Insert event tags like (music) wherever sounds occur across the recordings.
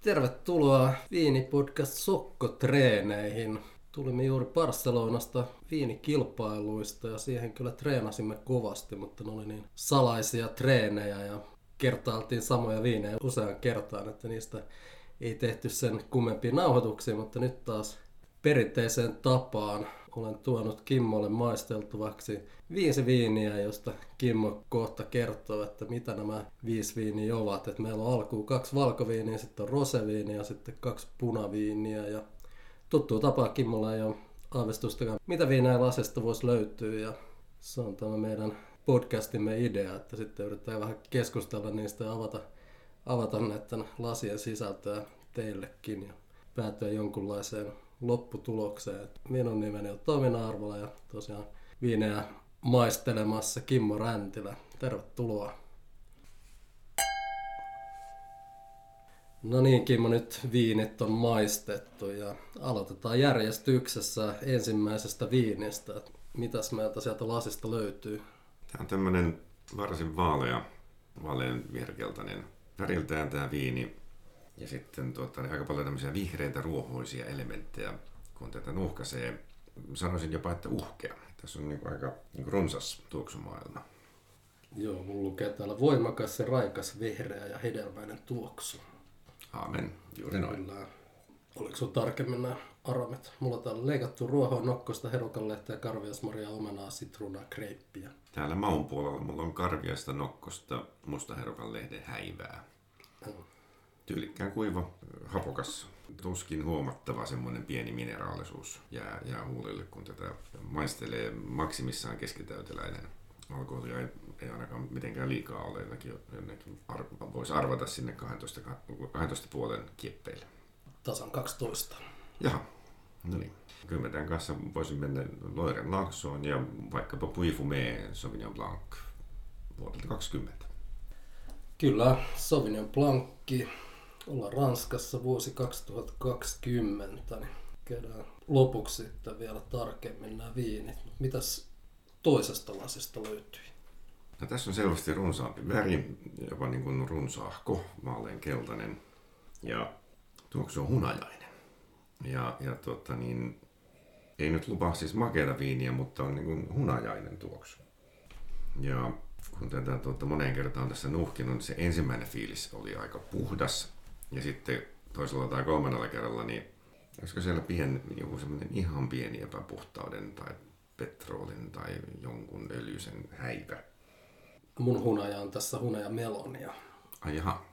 Tervetuloa Viinipodcast Sokko-treeneihin. Tulimme juuri Barcelonasta viinikilpailuista ja siihen kyllä treenasimme kovasti, mutta ne oli niin salaisia treenejä ja kertailtiin samoja viinejä usean kertaan, että niistä ei tehty sen kummempia nauhoituksia, mutta nyt taas perinteiseen tapaan olen tuonut Kimmolle maisteltuvaksi viisi viiniä, josta Kimmo kohta kertoo, että mitä nämä viisi viiniä ovat. Et meillä on alkuun kaksi valkoviiniä, sitten on roseviiniä ja sitten kaksi punaviiniä. Ja tuttu tapaa Kimmolla ei ole aavistustakaan, mitä viinejä lasesta voisi löytyä. Ja se on tämä meidän podcastimme idea, että sitten yritetään vähän keskustella niistä ja avata, avata näiden lasien sisältöä teillekin ja päätyä jonkunlaiseen lopputulokseen. Minun nimeni on Tomi Arvola ja tosiaan viineä maistelemassa Kimmo Räntilä. Tervetuloa. No niin, Kimmo, nyt viinit on maistettu ja aloitetaan järjestyksessä ensimmäisestä viinistä. Mitäs meiltä sieltä lasista löytyy? Tämä on tämmöinen varsin vaalea, vaalean virkeltainen väriltään tämä viini. Ja sitten tuota, niin aika paljon tämmöisiä vihreitä ruohoisia elementtejä, kun tätä nuhkaisee. Sanoisin jopa, että uhkea. Tässä on niin aika niin runsas tuoksumaailma. Joo, mulla lukee täällä voimakas ja raikas vihreä ja hedelmäinen tuoksu. Aamen, juuri noin. Kyllä. Oliko sinulla tarkemmin nämä aromit? Mulla on täällä leikattu ruohoa, nokkosta, herukanlehteä, karviasmaria, omenaa, sitruunaa, kreippiä. Täällä maun puolella mulla on karviasta, nokkosta, musta herukanlehden häivää. Mm. Tyylikkään kuiva, hapokas, tuskin huomattava semmoinen pieni mineraalisuus jää, jää huulille, kun tätä maistelee maksimissaan keskitäyteläinen. Alkoholia ei, ei ainakaan mitenkään liikaa ole, jonnekin, jonnekin ar- voisi arvata sinne 12, 12 puolen kieppeille. Tasan 12. Jaha, no niin. Tämän kanssa voisin mennä Loiren Laksoon ja vaikkapa Puy Fumé Sauvignon Blanc vuodelta 20. Kyllä, Sauvignon Blancki. Ollaan Ranskassa vuosi 2020. Niin käydään lopuksi sitten vielä tarkemmin nämä viinit. Mitäs toisesta lasista löytyi? No, tässä on selvästi runsaampi väri, jopa niin kuin runsaahko, maalleen keltainen. Ja tuoksu on hunajainen. Ja, ja tuota, niin, ei nyt lupaa siis makeata viiniä, mutta on niin kuin hunajainen tuoksu. Ja kun tätä tuota, moneen kertaan tässä nuhkinut, niin se ensimmäinen fiilis oli aika puhdas. Ja sitten toisella tai kolmannella kerralla, niin olisiko siellä pien, joku semmoinen ihan pieni epäpuhtauden tai petroolin tai jonkun öljyisen häivä. Mun hunaja on tässä hunaja melonia. Ai jaha.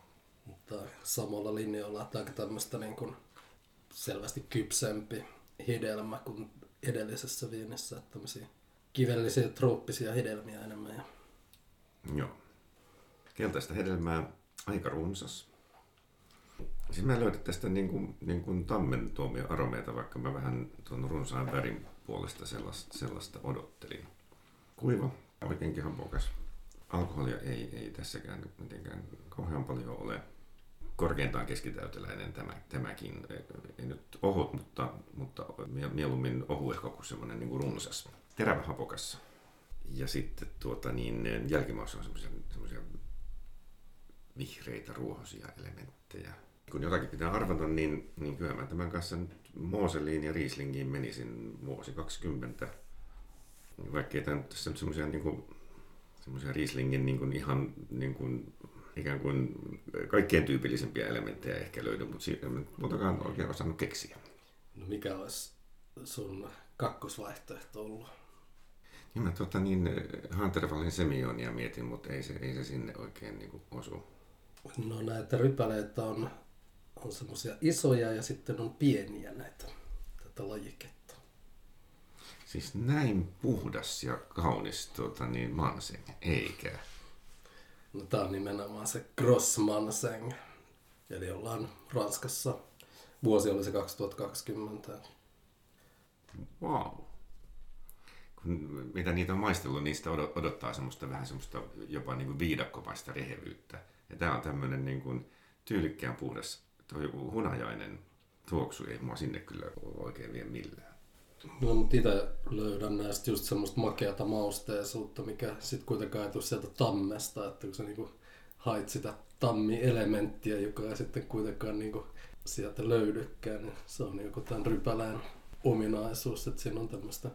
Mutta samalla linjoilla, että aika tämmöistä niin kuin selvästi kypsempi hedelmä kuin edellisessä viinissä. Että tämmöisiä kivellisiä trooppisia hedelmiä enemmän. Ja Joo. Keltaista hedelmää, aika runsas. Siis mä löydän tästä niin kuin, niin kuin tammen tuomia aromeita, vaikka mä vähän tuon runsaan värin puolesta sellaista, sellaista odottelin. Kuiva, oikeinkin hapokas. Alkoholia ei, ei tässäkään mitenkään kauhean paljon ole. Korkeintaan keskitäyteläinen tämä, tämäkin. Ei, nyt ohut, mutta, mutta mieluummin ohuehko kuin semmoinen niin kuin runsas. Terävä hapokas. Ja sitten tuota, niin, jälkimaussa on semmoisia vihreitä ruohoisia elementtejä. Kun jotakin pitää arvata, niin, niin kyllä mä tämän kanssa nyt Mooseliin ja Rieslingiin menisin vuosi 20. Vaikkei tämä nyt tässä nyt semmoisia niin kuin, semmoisia Rieslingin niin kuin ihan niin kuin, ikään kuin kaikkein tyypillisempiä elementtejä ehkä löydy, mutta siitä en muutakaan oikein osannut keksiä. no mikä olisi sun kakkosvaihtoehto ollut? Niin mä tuota, niin, Huntervallin semionia mietin, mutta ei se, ei se sinne oikein niin kuin, osu. No näitä rypäleitä on, on semmoisia isoja ja sitten on pieniä näitä, tätä lajiketta. Siis näin puhdas ja kaunis tuota, niin manseng, eikä. No tää on nimenomaan se Grossmanseng. Eli ollaan Ranskassa. Vuosi oli se 2020. Wow. Kun, mitä niitä on maistellut, niistä odot- odottaa semmoista vähän semmoista jopa niin kuin viidakkomaista rehevyyttä. Ja tää on tämmöinen niin kuin tyylikkään puhdas, joku hunajainen tuoksu, ei mua sinne kyllä oikein vie millään. No mutta itse löydän näistä just semmoista makeata mausteisuutta, mikä sit kuitenkaan ei tule sieltä tammesta, että kun sä niinku hait sitä tammielementtiä, joka ei sitten kuitenkaan niin kuin sieltä löydykään, niin se on joku tämän rypälään ominaisuus, että siinä on tämmöistä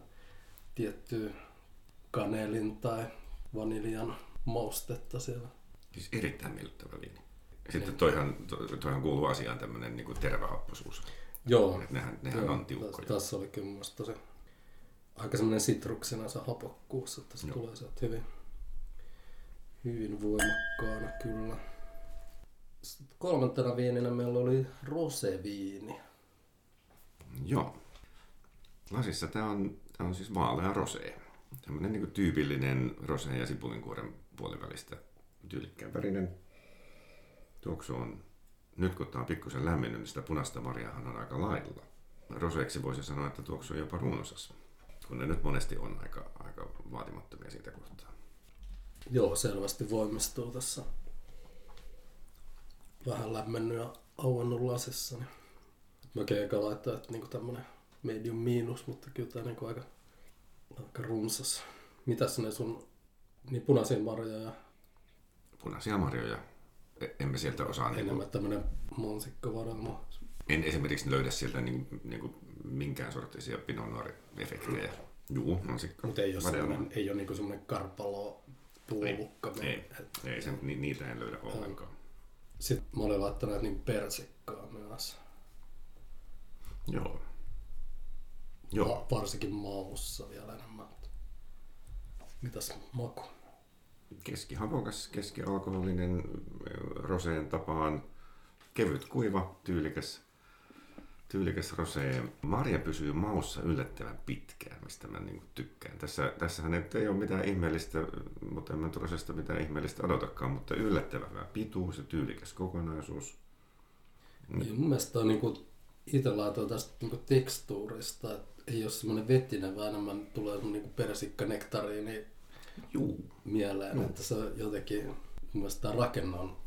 tiettyä kanelin tai vaniljan maustetta siellä. Siis erittäin miellyttävä viini. Sitten toihan, to- toihan kuuluu asiaan tämmöinen niin tervahappoisuus. Joo. Et Nehän, nehän Joo, on tiukkoja. Tässä, oli kyllä mun mielestä tosi aika semmoinen sitruksena se hapokkuus, että se Joo. tulee sieltä hyvin, hyvin voimakkaana kyllä. Sitten kolmantena viininä meillä oli roseviini. Joo. Lasissa tämä on, tää on siis vaalea rosé. Tämmöinen niin tyypillinen rosé ja sipulinkuoren puolivälistä tyylikkään värinen. Tuoksu on, nyt kun tämä on pikkusen lämmennyt, niin sitä punaista marjaahan on aika lailla. Roseeksi voisi sanoa, että tuoksu on jopa runsas, kun ne nyt monesti on aika, aika vaatimattomia siitä kohtaa. Joo, selvästi voimistuu tässä. Vähän lämmennyt ja auennut lasissa. Niin mäkin eikä laittaa, että niinku tämmönen medium miinus, mutta kyllä tää niinku aika, aika runsas. Mitäs ne sun niin punaisia marjoja ja Punaisia marjoja emme sieltä osaa, niin kuin, enemmän tämmönen mansikkavarelma. en esimerkiksi löydä sieltä niin, niin kuin minkään sorttisia Pinot Noir-efektejä. Juu, se Mutta ei ole, semmonen, ei ole niinku semmonen karpalo puolukka. Ei, ei se, ni, niitä en löydä ollenkaan. Sitten mä olin laittanut niin persikkaa myös. Joo. Joo, Va- varsinkin maussa vielä enemmän. Mitäs maku? Keskihapokas, keskialkoholinen, roseen tapaan, kevyt kuiva, tyylikäs, tyylikäs rosee. Marja pysyy maussa yllättävän pitkään, mistä mä niin tykkään. Tässä, tässähän ei ole mitään ihmeellistä, mutta en mä rosesta mitään ihmeellistä odotakaan, mutta yllättävän hyvä pituus ja tyylikäs kokonaisuus. Ja mun mielestä on niinku, itse laitoin tästä niinku tekstuurista, että ei ole semmoinen vetinen, vaan enemmän tulee niinku persikkanektariini Juu. mieleen, että se jotenkin, mun mielestä tämä rakenne on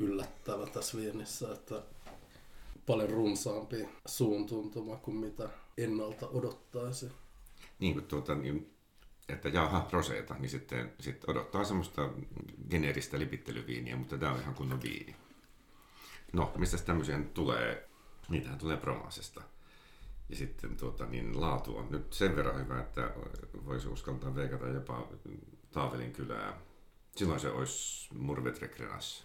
yllättävä tässä viinissä, että paljon runsaampi suuntuntuma kuin mitä ennalta odottaisi. niin kuin tuota, niin, että jaha, roseeta, niin sitten, sitten odottaa semmoista geneeristä lipittelyviiniä, mutta tämä on ihan kunnon viini. No, mistä tämmöisiä tulee? Niitähän tulee Provencesta. Ja sitten tuota, niin laatu on nyt sen verran hyvä, että voisi uskaltaa veikata jopa Taavelin kylää. Silloin se olisi Murvetre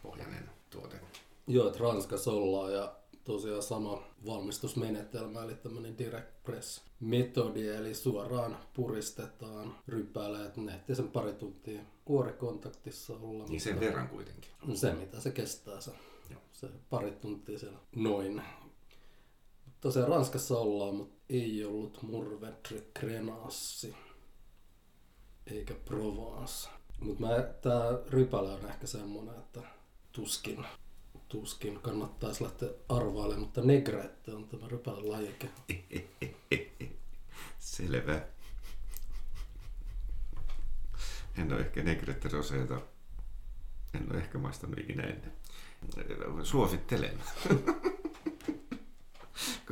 pohjainen tuote. Joo, että Ranskassa ollaan ja tosiaan sama valmistusmenetelmä, eli tämmöinen direct press metodi, eli suoraan puristetaan rypäleet, ne ehtii sen pari tuntia kuorikontaktissa olla. Niin sen verran kuitenkin. No se, mitä se kestää se, Joo. se pari tuntia siellä noin. Tosiaan Ranskassa ollaan, mutta ei ollut Mourvedre Grenache eikä Provence. Mutta tää rypälä on ehkä semmonen, että tuskin, tuskin kannattaisi lähteä arvailemaan, mutta Negrette on tämä rypälän lajike. Selvä. En ole ehkä Negrette Roseeta. En ole ehkä maistanut ikinä ennen. Suosittelen.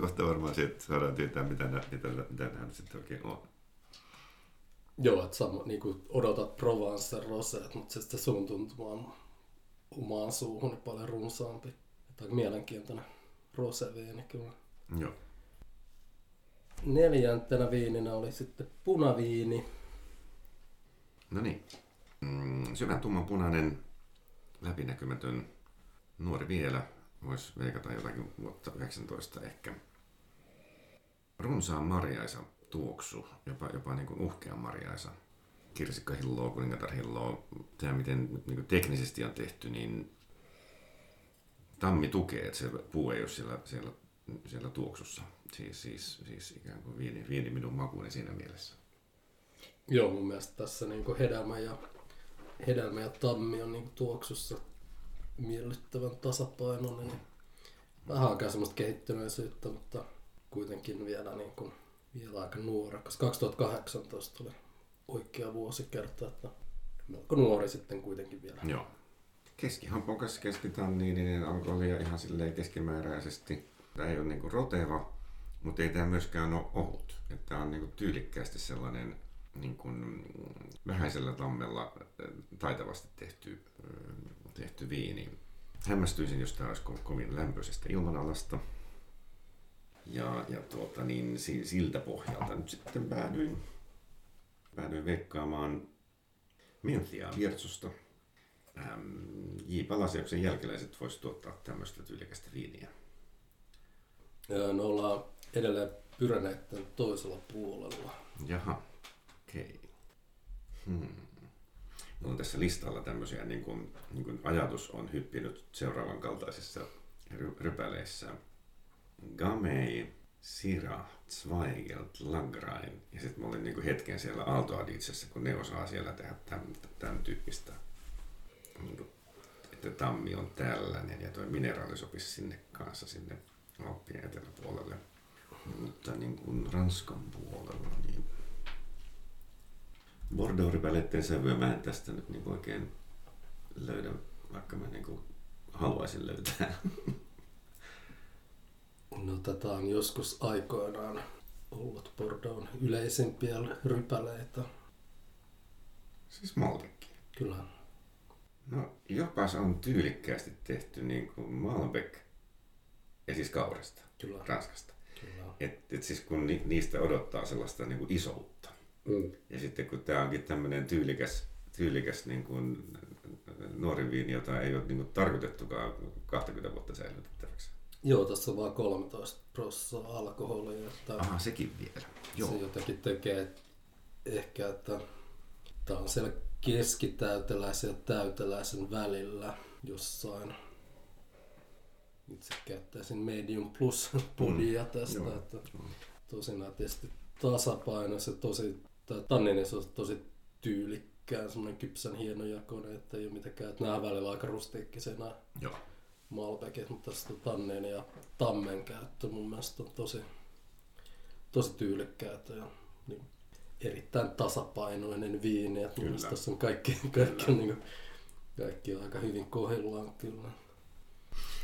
Kohta varmaan sieltä saadaan tietää, mitä, nä, mitä, mitä nämä sitten oikein on. Joo, että sama, niin kuin odotat Provence Roseet, mutta sitten se sun tuntuma on omaan suuhun paljon runsaampi. Että aika mielenkiintoinen roseviini kyllä. Joo. Neljäntenä viininä oli sitten punaviini. No niin. Mm, syvän tumman punainen, läpinäkymätön, nuori vielä. Voisi veikata jotakin vuotta 19 ehkä. Runsaan marjaisa tuoksu, jopa, jopa niin kuin uhkea marjaisa. Kirsikkahilloa, kuningatarhilloa. Tämä miten niin kuin teknisesti on tehty, niin tammi tukee, että se puu ei ole siellä, siellä, siellä tuoksussa. Siis, siis, siis ikään kuin viini, viini minun makuuni siinä mielessä. Joo, mun mielestä tässä niin hedelmä, ja, hedelmä ja tammi on niin tuoksussa miellyttävän tasapainoinen. Vähän aikaa semmoista kehittyneisyyttä, mutta kuitenkin vielä, niin kuin, vielä aika nuora, koska 2018 tuli oikea vuosikerta, että melko nuori sitten kuitenkin vielä. Joo. Keskihampokas, keskitanniininen alkoholia ihan silleen keskimääräisesti. Tämä ei ole niinku roteva, mutta ei tämä myöskään ole ohut. Että Tämä on niinku tyylikkäästi sellainen niin kuin vähäisellä tammella äh, taitavasti tehty, äh, tehty viini. hämmästyisin, jos tämä olisi ko- kovin lämpöisestä ilmanalasta. Ja, ja tuota, niin si- siltä pohjalta nyt sitten päädyin, päädyin veikkaamaan Menthia Virtsusta. Ähm, J. Palasioksen jälkeläiset voisi tuottaa tämmöistä tyylikästä viiniä. Ja me ollaan edelleen Pyreneiden toisella puolella. Jaha, okei. Okay. Hmm. Mulla on tässä listalla tämmöisiä, niin kuin, niin kuin ajatus on hyppinyt seuraavan kaltaisissa ry- rypäleissä. Gamei, Sira, Zweigelt, Lagrain. Ja sitten mä olin niin kuin hetken siellä Aalto Aditsessa, kun ne osaa siellä tehdä tämän, tämän tyyppistä. Niin kuin, että tammi on tällainen ja tuo mineraali sopisi sinne kanssa sinne Alppien eteläpuolelle. Mutta niin kuin Ranskan puolella, niin Bordeaux-rypäleiden sävyä mä en tästä nyt niin oikein löydä, vaikka mä niin kuin haluaisin löytää. No tätä on joskus aikoinaan ollut Bordeaux yleisimpiä rypäleitä. Siis Malbecki. Kyllä. No jopa se on tyylikkäästi tehty niin kuin Malbec, ja siis kaurasta, Kyllä. Ranskasta. Kyllä. Et, et siis kun ni, niistä odottaa sellaista niin kuin isoutta. Mm. Ja sitten kun tämä onkin tämmöinen tyylikäs, tyylikäs niin kuin nuori viini, jota ei ole niin kuin tarkoitettukaan 20 vuotta säilytettäväksi. Joo, tässä on vaan 13 prosenttia alkoholia. Että Aha, sekin vielä. Joo. Se jotenkin tekee ehkä, että tämä on siellä keskitäyteläisen ja täyteläisen välillä jossain. Itse käyttäisin medium plus podia tästä, joo. että tosi nätisti tasapainoissa, tosi, tai tanninissa on tosi tyylikkään, semmoinen kypsän hieno jakone, että ei ole mitenkään, että nämä välillä aika rustiikkisia nämä Joo. Malbecit, mutta tästä tanneen ja tammen käyttö mun mielestä on tosi, tosi tyylikkäitä ja niin, erittäin tasapainoinen viini. Että mun Kyllä. mielestä tässä on kaikki, kaikki, on, niin kuin, kaikki on aika hyvin kohdillaan kyllä.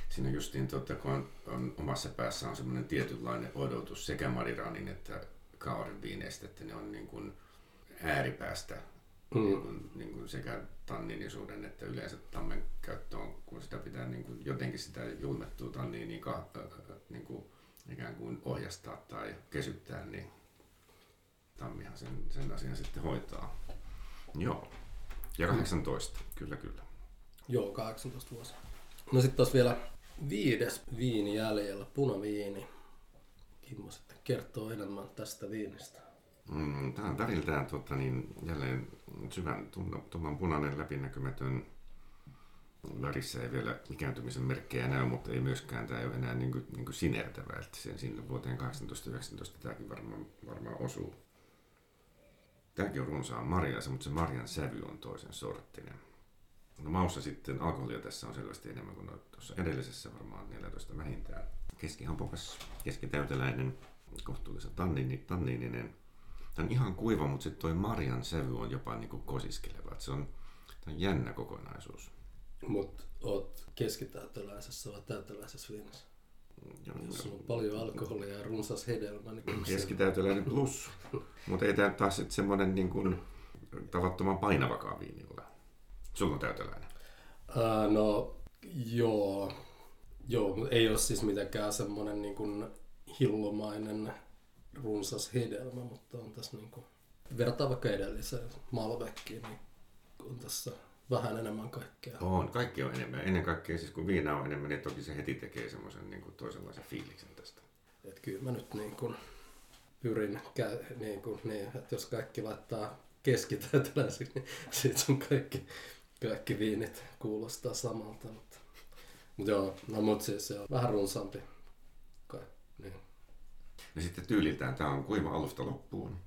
Siinä justiin, tuota, kun on, on, omassa päässä on semmoinen tietynlainen odotus sekä Madiranin että Kaorin viineistä, että ne on niin kuin ääripäästä Mm. niin kuin, niin kuin sekä tanninisuuden että yleensä tammen käyttö on, kun sitä pitää niin kuin jotenkin sitä julmettua tanniinia ka, äh, niin kuin ikään kuin ohjastaa tai kesyttää, niin tammihan sen, sen asian sitten hoitaa. Joo. Ja 18, kyllä kyllä. Joo, 18 vuosi. No sitten taas vielä viides viini jäljellä, punaviini. Kimmo sitten kertoo enemmän tästä viinistä. Mm, Tämä on väriltään tota, niin, jälleen syvän tumman, punainen läpinäkymätön. Värissä ei vielä ikääntymisen merkkejä näy, mutta ei myöskään tämä ei ole enää niin kuin, niin kuin sinertävä. Että sen sinne vuoteen 1819 tämäkin varmaan, varmaan osuu. Tämäkin on runsaan marjaisa, mutta se marjan sävy on toisen sorttinen. No maussa sitten alkoholia tässä on selvästi enemmän kuin tuossa edellisessä, varmaan 14 vähintään. Keskihampokas, keskitäyteläinen, kohtuullisen tanniini, tanniininen. Tämä on ihan kuiva, mutta sitten toi marjan sävy on jopa niinku kosiskeleva. Et se on, on jännä kokonaisuus. Mutta oot keskitäyteläisessä vai täyteläisessä viinissä? Ja Jos sulla on paljon alkoholia ja runsas hedelmä, niin se- Keskitäyteläinen plus, (laughs) mutta ei tämä taas sitten semmoinen niin kuin tavattoman painavakaan viini ole. Sulla on täyteläinen. Ää, no joo, joo, ei ole siis mitenkään semmoinen niin kuin hillomainen runsas hedelmä, mutta on tässä niin kuin, verrataan vaikka edelliseen Malbeckiin, niin on tässä vähän enemmän kaikkea. On, kaikki on enemmän. Ennen kaikkea siis kun viina on enemmän, niin toki se heti tekee semmoisen niin kuin toisenlaisen fiiliksen tästä. Et kyllä mä nyt niin kuin pyrin, niin kuin, niin, että jos kaikki laittaa keskitäyteläisiksi, niin siitä on kaikki, kaikki viinit kuulostaa samalta. Mutta, mutta joo, no mut siis se on vähän runsaampi. Kai, niin. Ja sitten tyyliltään tämä on kuiva alusta loppuun.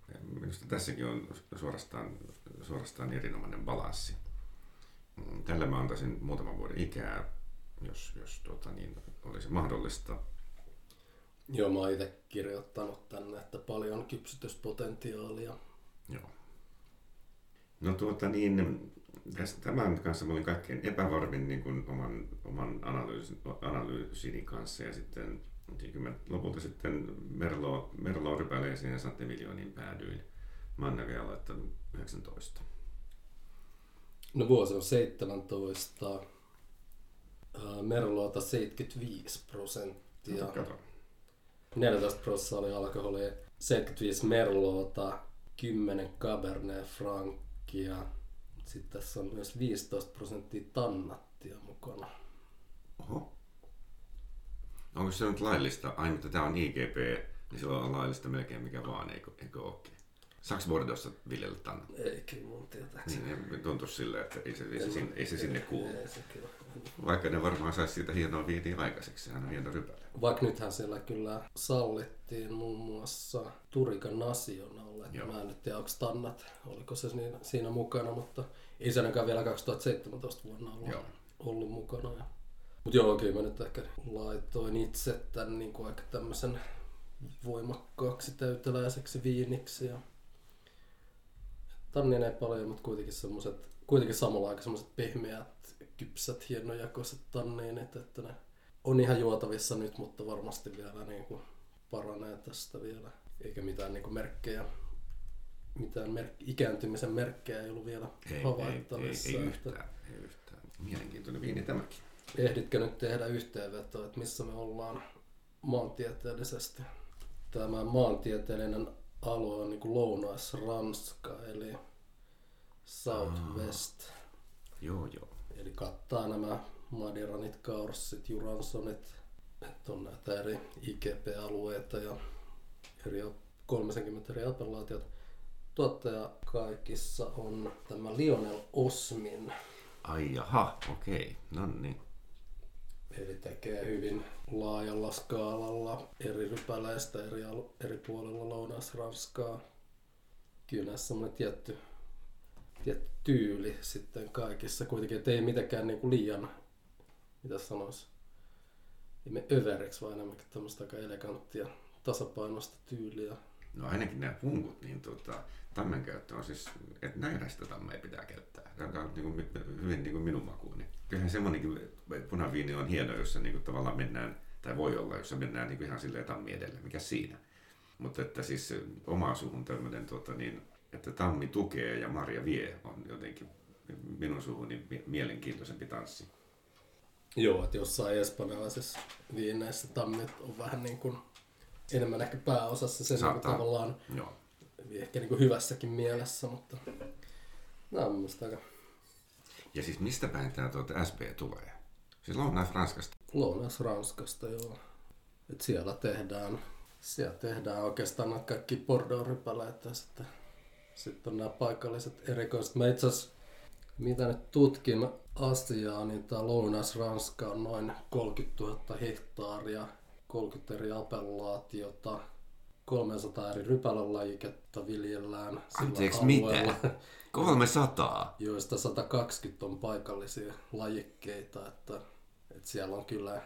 Minusta tässäkin on suorastaan, suorastaan erinomainen balanssi. Mm, Tällä mä antaisin muutaman vuoden ikää, jos, jos tuota, niin, olisi mahdollista. Joo, mä oon itse kirjoittanut tänne, että paljon kypsytyspotentiaalia. Joo. No tuota niin, tästä tämän kanssa mä olin kaikkein epävarmin niin kuin oman, oman analyysin, analyysini kanssa ja sitten niin mä lopulta sitten Merlo, Merlo rypäleeseen ja Santemiljooniin päädyin. Mä oon näköjään laittanut 19. No vuosi on 17. Ää, Merlota 75 prosenttia. Kato. 14 prosenttia oli alkoholia, 75 Merlota, 10 Cabernet Francia. Sitten tässä on myös 15 prosenttia tannattia mukana. Oho. Onko se nyt laillista? Ai, mutta tämä on IGP, niin silloin on laillista melkein mikä vaan, eikö, eikö ookin? Saako Bordeauxssa viljellä tannat? Ei kyllä mun tietääkseni. Niin, tuntuu silleen, että ei se, ei se, sinne, ei se sinne kuulu. Ei se kyllä. Vaikka ne varmaan saisi siitä hienoa viiniä aikaiseksi, sehän on hieno rypäle. Vaikka nythän siellä kyllä sallittiin muun muassa Turika National, että Joo. mä en nyt tiedä, onko Tannat, oliko se siinä, siinä mukana, mutta ei se vielä 2017 vuonna ollut, Joo. ollut mukana. Mutta joo, kyllä mä nyt ehkä laitoin itse tämän niin kuin aika tämmöisen voimakkaaksi täyteläiseksi viiniksi. Ja tannin ei paljon, mutta kuitenkin semmoset, kuitenkin samalla aika semmoiset pehmeät, kypsät, hienojakoiset tanniinit, että ne on ihan juotavissa nyt, mutta varmasti vielä niin kuin paranee tästä vielä. Eikä mitään niin kuin merkkejä, mitään merk- ikääntymisen merkkejä ei ollut vielä Ei, ei, ei, havaittavissa. ei että yhtään, ei yhtään. Mielenkiintoinen viini tämäkin. Ehditkö nyt tehdä yhteenvetoa, että missä me ollaan maantieteellisesti? Tämä maantieteellinen alue on niin kuin lounais-Ranska, eli Southwest. Joo, joo. Eli kattaa nämä Madiranit, Kaurssit, Juransonit, että on näitä eri IGP-alueita ja eri, 30 eri appellaatiota. Tuottaja kaikissa on tämä Lionel Osmin, Ai jaha, okei. No niin. Eli tekee hyvin laajalla skaalalla eri rypäleistä eri, alu- eri puolilla Lounais-Ranskaa. Kyllä näissä semmoinen tietty, tietty tyyli sitten kaikissa kuitenkin, että ei mitenkään niinku liian, mitä sanois, ei me överiksi, vaan enemmänkin tämmöistä aika eleganttia tasapainoista tyyliä. No ainakin nämä punkut, niin tota, tammen käyttö on siis, että näyräistä tammea pitää käyttää. Tämä on niin kuin, hyvin niin kuin minun makuuni. Kyllähän semmoinenkin punaviini on hieno, jossa niin kuin tavallaan mennään, tai voi olla, jossa mennään niin kuin ihan silleen tammi edelle. Mikä siinä? Mutta että siis oma suhun tämmöinen, tota, niin, että tammi tukee ja marja vie, on jotenkin minun suhuni mie- mielenkiintoisempi tanssi. Joo, että jossain espanjalaisessa viineissä tammit on vähän niin kuin enemmän ehkä pääosassa sen niin tavallaan Joo. ehkä niin kuin hyvässäkin mielessä, mutta nämä on mun aika Ja siis mistä päin tämä tuota SB tulee? Siis Lounais-Ranskasta. Lounais-Ranskasta, joo. Et siellä tehdään, siellä tehdään oikeastaan nämä kaikki Bordeaux-rypäleet ja sitten, sitten on nämä paikalliset erikoiset. Mä itse asiassa, mitä nyt tutkin asiaa, niin tämä Lounais-Ranska on noin 30 000 hehtaaria, 30 eri appellaatiota, 300 eri rypälälajiketta viljellään sillä Anteeksi, alueella, mitä? 300. joista 120 on paikallisia lajikkeita, että, että siellä on kyllä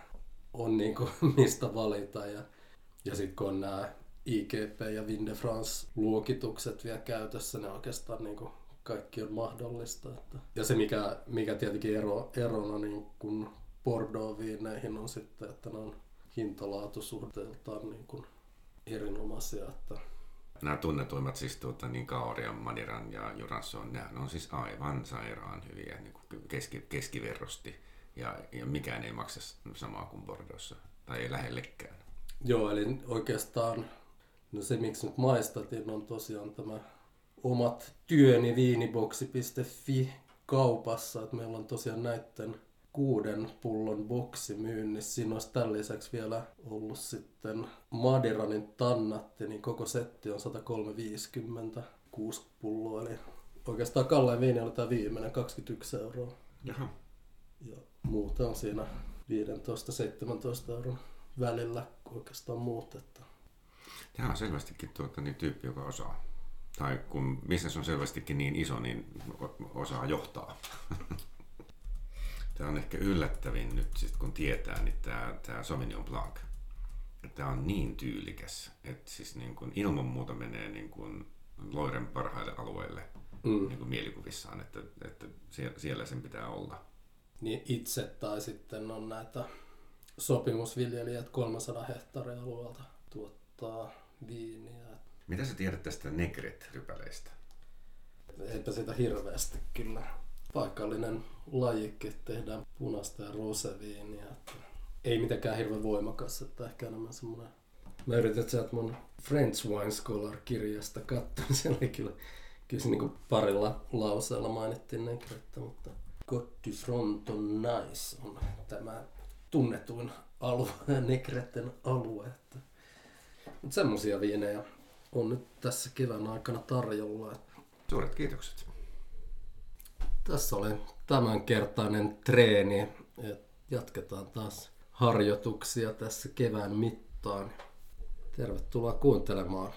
on niinku (laughs) mistä valita ja, ja sitten kun on nämä IGP ja Vin de France luokitukset vielä käytössä, ne oikeastaan niinku kaikki on mahdollista. Että. Ja se mikä, mikä tietenkin ero, erona niin kun Bordeaux-viineihin on sitten, että ne on hintalaatusuhteeltaan niin kuin erinomaisia. Että Nämä tunnetuimmat siis tuota, niin Kaorian, Madiran ja Juranson, nehän on siis aivan sairaan hyviä niin kuin keski, keskiverrosti. Ja, ja mikään ei maksa samaa kuin Bordeauxssa, tai ei lähellekään. Joo, eli oikeastaan no se miksi nyt maistatin on tosiaan tämä omat työni viiniboksi.fi kaupassa, että meillä on tosiaan näiden kuuden pullon boksi myynnissä. Siinä olisi tämän lisäksi vielä ollut sitten Madiranin tannatti, niin koko setti on 103,50 kuusi pulloa, eli oikeastaan kallein viini oli tämä viimeinen 21 euroa. Jaha. Ja muuta on siinä 15-17 euron välillä oikeastaan muut. Että Tämä on selvästikin tuota, niin tyyppi, joka osaa. Tai kun business on selvästikin niin iso, niin osaa johtaa. (laughs) Tämä on ehkä yllättävin nyt, sit kun tietää, niin tämä, tämä Sauvignon Blanc. Että Tämä on niin tyylikäs, että siis niin kuin ilman muuta menee niin kuin Loiren parhaille alueille mm. niin kuin mielikuvissaan, että, että sie- siellä sen pitää olla. niin itse tai sitten on näitä sopimusviljelijät 300 hehtaarin alueelta tuottaa viiniä. Mitä sä tiedät tästä Negret-rypäleistä? Eipä sitä hirveästi kyllä paikallinen lajikki, tehdään punaista ja roseviiniä. Että ei mitenkään hirveän voimakas, että ehkä enemmän semmoinen Mä yritän sieltä mun French Wine Scholar-kirjasta katsoa. Siellä oli kyllä, kyllä niin parilla lauseella mainittiin nekrettä, mutta Côte du on nice on tämä tunnetuin alue, (laughs) nekretten alue. Että. Mutta semmosia viinejä on nyt tässä kevään aikana tarjolla. Suuret kiitokset. Tässä oli tämänkertainen treeni. Jatketaan taas harjoituksia tässä kevään mittaan. Tervetuloa kuuntelemaan.